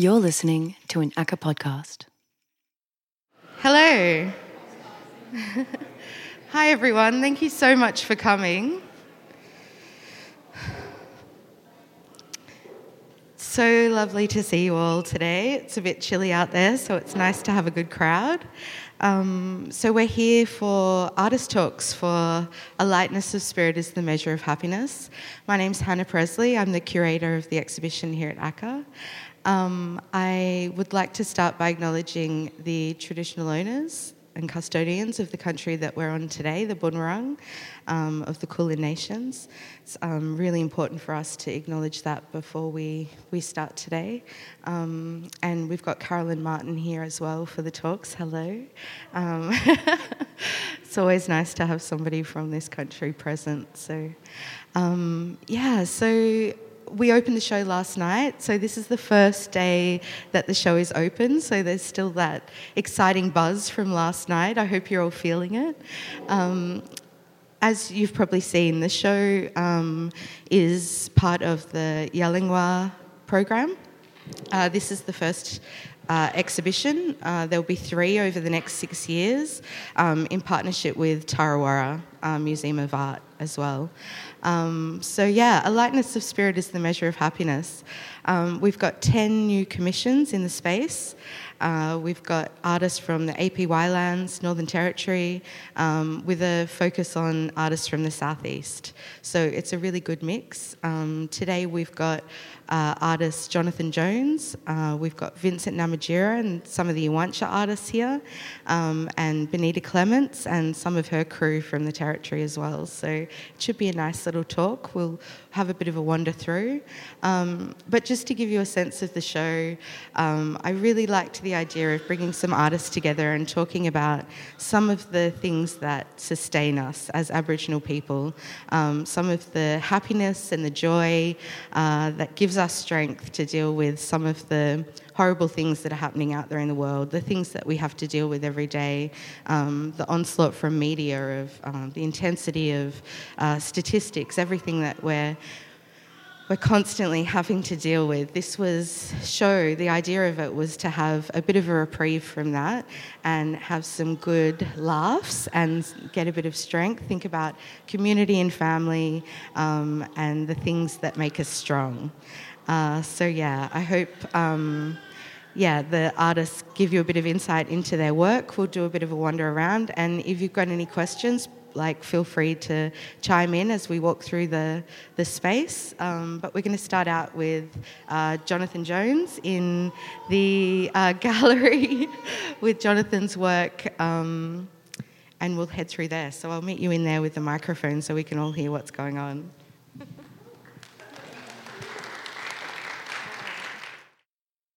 You're listening to an ACCA podcast. Hello. Hi, everyone. Thank you so much for coming. So lovely to see you all today. It's a bit chilly out there, so it's nice to have a good crowd. Um, so, we're here for artist talks for A Lightness of Spirit is the Measure of Happiness. My name's Hannah Presley. I'm the curator of the exhibition here at ACCA. Um, I would like to start by acknowledging the traditional owners and custodians of the country that we're on today, the Bunurong um, of the Kulin Nations. It's um, really important for us to acknowledge that before we, we start today. Um, and we've got Carolyn Martin here as well for the talks. Hello. Um, it's always nice to have somebody from this country present. So, um, yeah, so we opened the show last night, so this is the first day that the show is open. So there's still that exciting buzz from last night. I hope you're all feeling it. Um, as you've probably seen, the show um, is part of the Yalingwa program. Uh, this is the first uh, exhibition. Uh, there'll be three over the next six years um, in partnership with TarraWarra uh, Museum of Art as well. Um, so, yeah, a lightness of spirit is the measure of happiness. Um, we've got 10 new commissions in the space. Uh, we've got artists from the APY lands, Northern Territory, um, with a focus on artists from the southeast. So it's a really good mix. Um, today we've got uh, artist Jonathan Jones, uh, we've got Vincent Namatjira and some of the Iwantja artists here, um, and Benita Clements and some of her crew from the Territory as well. So it should be a nice little talk. We'll have a bit of a wander through. Um, but just to give you a sense of the show, um, I really liked the idea of bringing some artists together and talking about some of the things that sustain us as Aboriginal people, um, some of the happiness and the joy uh, that gives us strength to deal with some of the horrible things that are happening out there in the world, the things that we have to deal with every day, um, the onslaught from media of um, the intensity of uh, statistics, everything that we're we're constantly having to deal with. This was show, the idea of it was to have a bit of a reprieve from that and have some good laughs and get a bit of strength. Think about community and family um, and the things that make us strong. Uh, so, yeah, I hope. Um, yeah, the artists give you a bit of insight into their work. We'll do a bit of a wander around, and if you've got any questions, like feel free to chime in as we walk through the the space. Um, but we're going to start out with uh, Jonathan Jones in the uh, gallery with Jonathan's work. Um, and we'll head through there. So I'll meet you in there with the microphone so we can all hear what's going on.